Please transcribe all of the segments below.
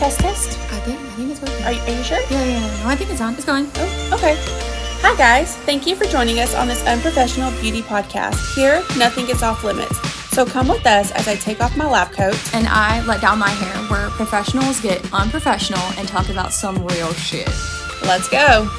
Test, test. I think I think it's working. Are you, are you sure? yeah, yeah, yeah. No, I think it's on. It's going. Oh, okay. Hi, guys. Thank you for joining us on this unprofessional beauty podcast. Here, nothing gets off limits. So come with us as I take off my lab coat. And I let down my hair where professionals get unprofessional and talk about some real shit. Let's go.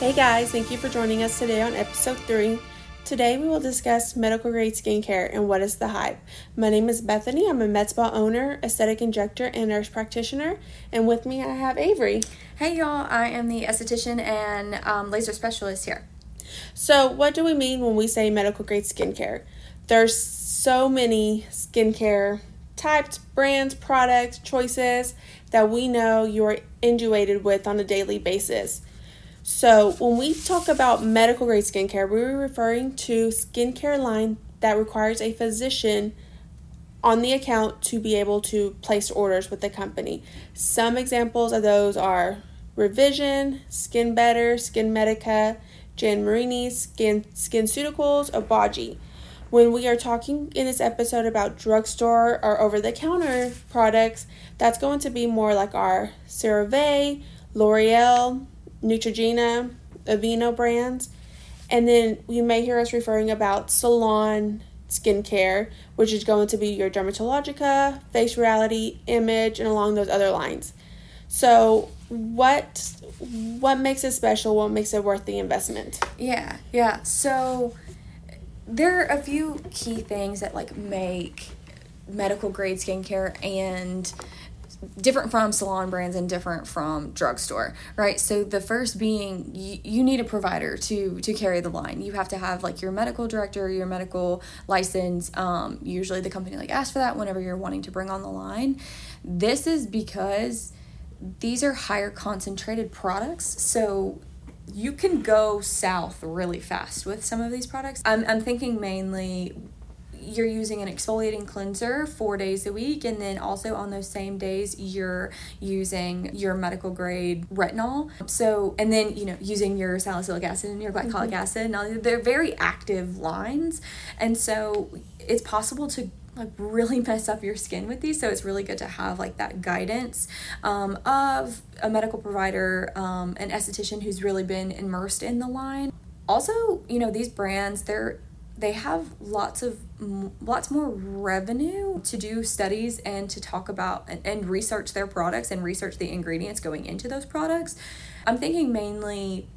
Hey guys, thank you for joining us today on episode 3. Today we will discuss medical grade skincare and what is the hype. My name is Bethany. I'm a med spa owner, aesthetic injector, and nurse practitioner. And with me I have Averi. Hey y'all, I am the esthetician and um, laser specialist here. So, what do we mean when we say medical grade skincare? There's so many skincare types, brands, products, choices that we know you're inundated with on a daily basis. So, when we talk about medical grade skincare, we're referring to skincare line that requires a physician on the account to be able to place orders with the company. Some examples of those are Revision, Skin Better, SkinMedica, Jan Marini, Skin SkinCeuticals, Obagi. When we are talking in this episode about drugstore or over the counter products, that's going to be more like our CeraVe, L'Oreal, Neutrogena, Aveeno brands. And then you may hear us referring about salon skincare, which is going to be your Dermalogica, Face Reality, Image, and along those other lines. So, what what makes it special? What makes it worth the investment? Yeah, yeah. So there are a few key things that like make medical grade skincare and different from salon brands and different from drugstore right? So the first being you, you need a provider to to carry the line. You have to have like your medical director your medical license um, usually the company like asks for that whenever you're wanting to bring on the line. This is because these are higher concentrated products so you can go south really fast with some of these products. I'm, I'm thinking mainly you're using an exfoliating cleanser four days a week and then also on those same days you're using your medical grade retinol. So and then you know using your salicylic acid and your glycolic mm-hmm. acid now they're very active lines. And so it's possible to like really mess up your skin with these so it's really good to have like that guidance um, of a medical provider um, an esthetician who's really been immersed in the line. Also you know these brands they're they have lots of lots more revenue to do studies and to talk about and, and research their products and research the ingredients going into those products. I'm thinking mainly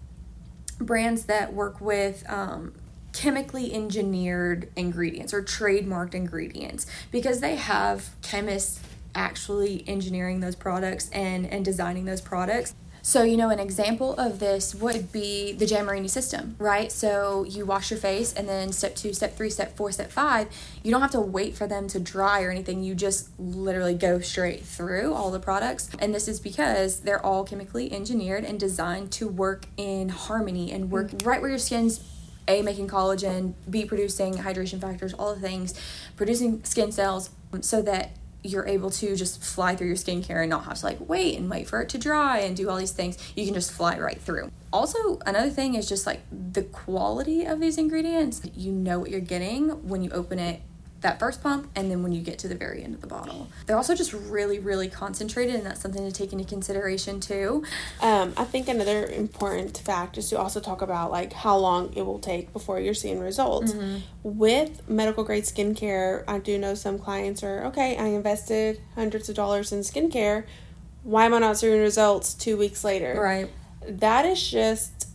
brands that work with um, chemically engineered ingredients or trademarked ingredients because they have chemists actually engineering those products and and designing those products so, you know, an example of this would be the Jan Marini system, right? So you wash your face and then step two, step three, step four, step five, you don't have to wait for them to dry or anything. You just literally go straight through all the products. And this is because they're all chemically engineered and designed to work in harmony and work mm-hmm. right where your skin's a making collagen b producing hydration factors all the things producing skin cells so that you're able to just fly through your skincare and not have to like wait and wait for it to dry and do all these things. You can just fly right through. Also, another thing is just like the quality of these ingredients. You know what you're getting when you open it that first pump and then when you get to the very end of the bottle. They're also just really, really concentrated, and that's something to take into consideration too. Um, I think another important fact is to also talk about like how long it will take before you're seeing results. Mm-hmm. With medical grade skincare, I do know some clients are okay, I invested hundreds of dollars in skincare. Why am I not seeing results two weeks later? Right. That is just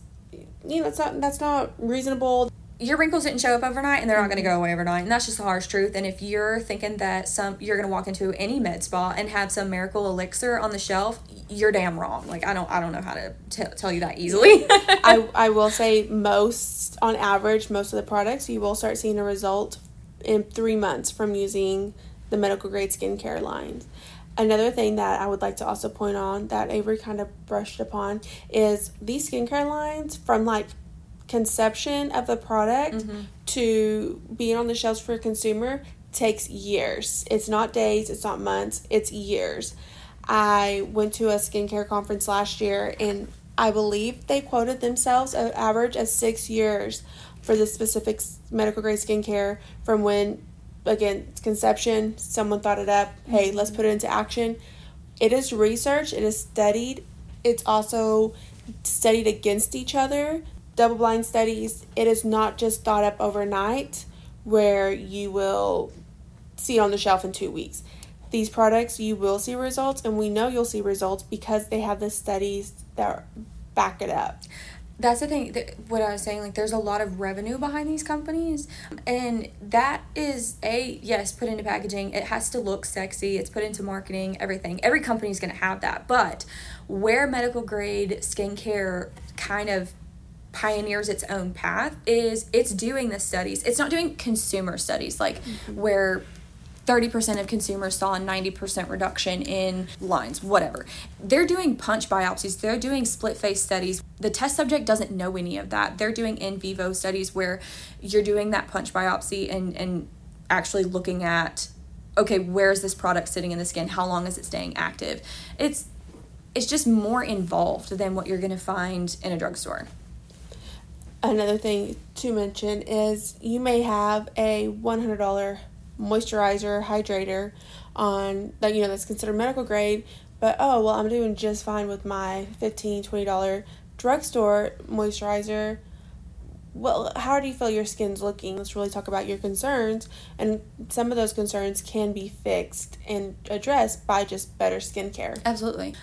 you know, that's not that's not reasonable your wrinkles didn't show up overnight and they're not going to mm-hmm. go away overnight and that's just the harsh truth and if you're thinking that some you're going to walk into any med spa and have some miracle elixir on the shelf you're damn wrong like i don't i don't know how to t- tell you that easily. I, I will say most on average most of the products you will start seeing a result in three months from using the medical grade skincare lines Another thing that I would like to also point on that Averi kind of brushed upon is these skincare lines from like conception of the product mm-hmm. to being on the shelves for a consumer takes years. It's not days, it's not months, it's years. I went to a skincare conference last year and I believe they quoted themselves an average of six years for the specific medical grade skincare from when again, conception. Someone thought it up. Hey, let's put it into action. It is research. It is studied. It's also studied against each other. Double blind studies. It is not just thought up overnight, where you will see it on the shelf in two weeks. These products, you will see results, and we know you'll see results because they have the studies that back it up that's the thing that what i was saying like there's a lot of revenue behind these companies and that is a yes put into packaging it has to look sexy it's put into marketing everything every company is going to have that but where medical grade skincare kind of pioneers its own path is it's doing the studies it's not doing consumer studies like mm-hmm. where 30% of consumers saw a 90% reduction in lines, whatever. They're doing punch biopsies, they're doing split face studies. The test subject doesn't know any of that. They're doing in vivo studies where you're doing that punch biopsy and, and actually looking at okay, where's this product sitting in the skin? How long is it staying active? It's it's just more involved than what you're going to find in a drugstore. Another thing to mention is you may have a $100 moisturizer, hydrator on that you know that's considered medical grade, but oh well I'm doing just fine with my $15 20 dollar drugstore moisturizer. Well, how do you feel your skin's looking? Let's really talk about your concerns. And some of those concerns can be fixed and addressed by just better skincare. Absolutely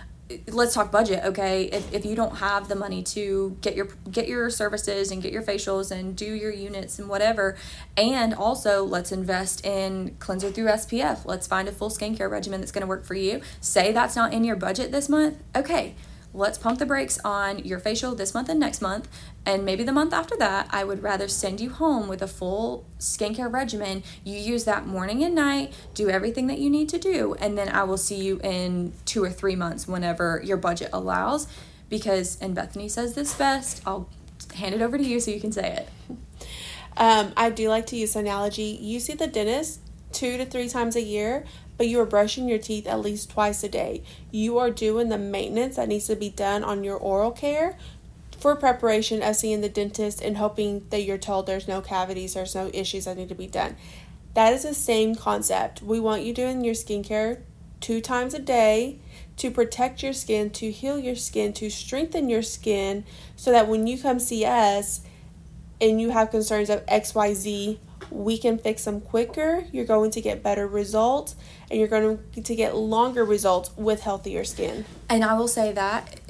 let's talk budget okay? If, if you don't have the money to get your get your services and get your facials and do your units and whatever and also let's invest in cleanser through spf let's find a full skincare regimen that's going to work for you. Say that's not in your budget this month okay let's pump the brakes on your facial this month and next month. And maybe the month after that, I would rather send you home with a full skincare regimen. You use that morning and night, do everything that you need to do, and then I will see you in two or three months whenever your budget allows. Because, and Bethany says this best, I'll hand it over to you so you can say it. Um, I do like to use analogy. You see the dentist two to three times a year, but you are brushing your teeth at least twice a day. You are doing the maintenance that needs to be done on your oral care for preparation of seeing the dentist and hoping that you're told there's no cavities, there's no issues that need to be done. That is the same concept. We want you doing your skincare two times a day to protect your skin, to heal your skin, to strengthen your skin, so that when you come see us and you have concerns of XYZ we can fix them quicker. You're going to get better results and you're going to get longer results with healthier skin. And I will say that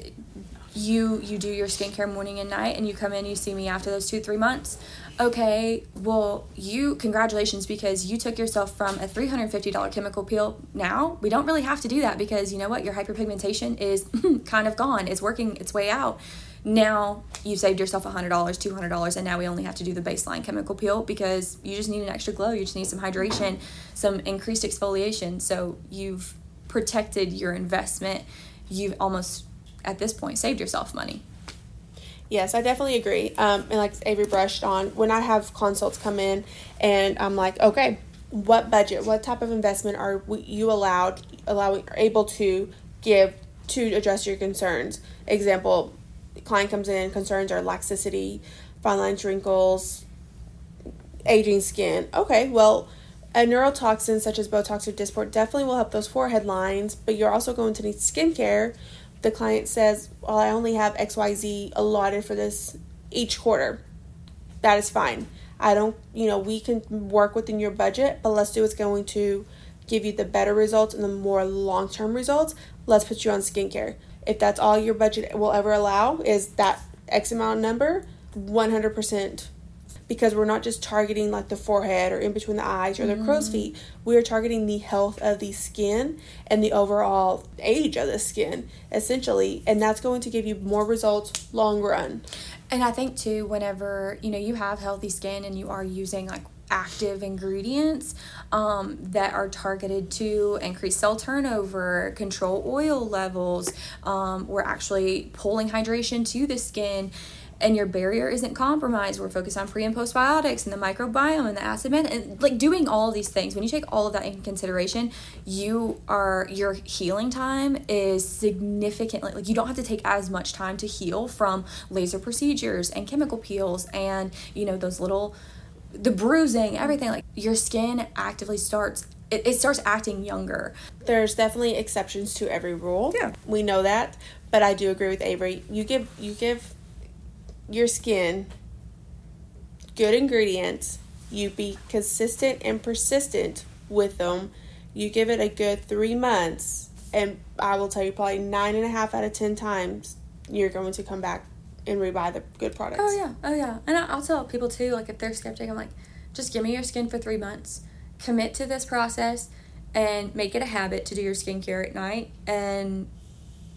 you you do your skincare morning and night and you come in you see me after those two three months. Okay well you congratulations because you took yourself from a $350 chemical peel now. We don't really have to do that because you know what? Your hyperpigmentation is kind of gone. It's working its way out now you saved yourself $100 $200 and now we only have to do the baseline chemical peel because you just need an extra glow you just need some hydration some increased exfoliation so you've protected your investment you've almost at this point saved yourself money Yes, I definitely agree. Um, and like Averi brushed on, when I have consults come in and I'm like, okay, what budget, what type of investment are you allowed, allowing, able to give to address your concerns? Example, client comes in, concerns are laxity, fine lines, wrinkles, aging skin. Okay, well, a neurotoxin such as Botox or Dysport definitely will help those forehead lines, but you're also going to need skincare. The client says, Well, I only have XYZ allotted for this each quarter. That is fine. I don't, you know, we can work within your budget, but let's do what's going to give you the better results and the more long term results. Let's put you on skincare if that's all your budget will ever allow is that X amount number, 100%. Because we're not just targeting like the forehead or in between the eyes or the mm. crow's feet. We are targeting the health of the skin and the overall age of the skin, essentially. And that's going to give you more results long run. And I think too, whenever you know you have healthy skin and you are using like active ingredients um, that are targeted to increase cell turnover, control oil levels. Um, we're actually pulling hydration to the skin and your barrier isn't compromised. We're focused on pre and postbiotics and the microbiome and the acid mantle and like doing all these things. When you take all of that in consideration, you are your healing time is significantly like you don't have to take as much time to heal from laser procedures and chemical peels and you know those little the bruising, everything. Like your skin actively starts. It, it starts acting younger. There's definitely exceptions to every rule. Yeah. We know that, but I do agree with Averi. You give you give your skin good ingredients. You be consistent and persistent with them. You give it a good three months, and I will tell you probably nine and a half out of ten times you're going to come back and rebuy the good products. Oh yeah, oh yeah. And I- I'll tell people too, like if they're skeptic, I'm like, just give me your skin for three months, commit to this process, and make it a habit to do your skincare at night, and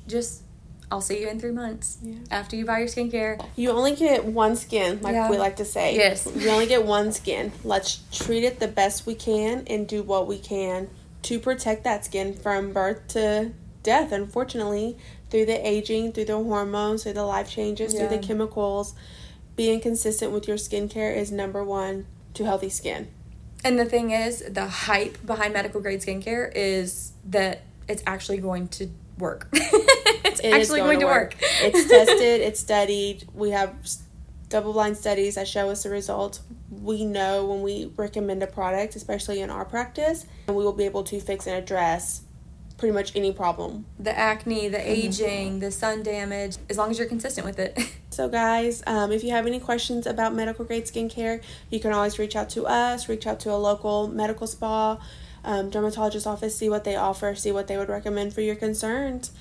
just I'll see you in three months Yeah. after you buy your skincare. You only get one skin, like Yeah. we like to say. Yes. You only get one skin. Let's treat it the best we can and do what we can to protect that skin from birth to death, unfortunately, through the aging, through the hormones, through the life changes, through the chemicals. Being consistent with your skincare is number one to healthy skin. And the thing is, the hype behind medical grade skincare is that it's actually going to work. it's It actually going, to work. it's tested, it's studied. We have double blind studies that show us the results. We know when we recommend a product, especially in our practice, and we will be able to fix and address pretty much any problem. the acne, the Mm-hmm. aging, the sun damage, as long as you're consistent with it. So, guys, um, if you have any questions about medical grade skincare, you can always reach out to us, reach out to a local medical spa, um, dermatologist office, see what they offer, see what they would recommend for your concerns.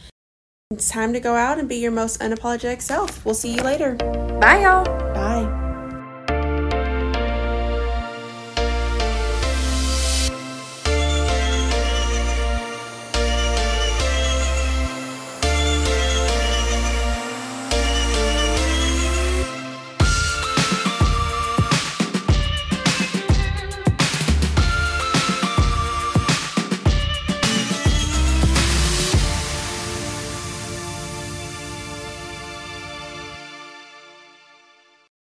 It's time to go out and be your most unapologetic self. We'll see you later. Bye, y'all. Bye.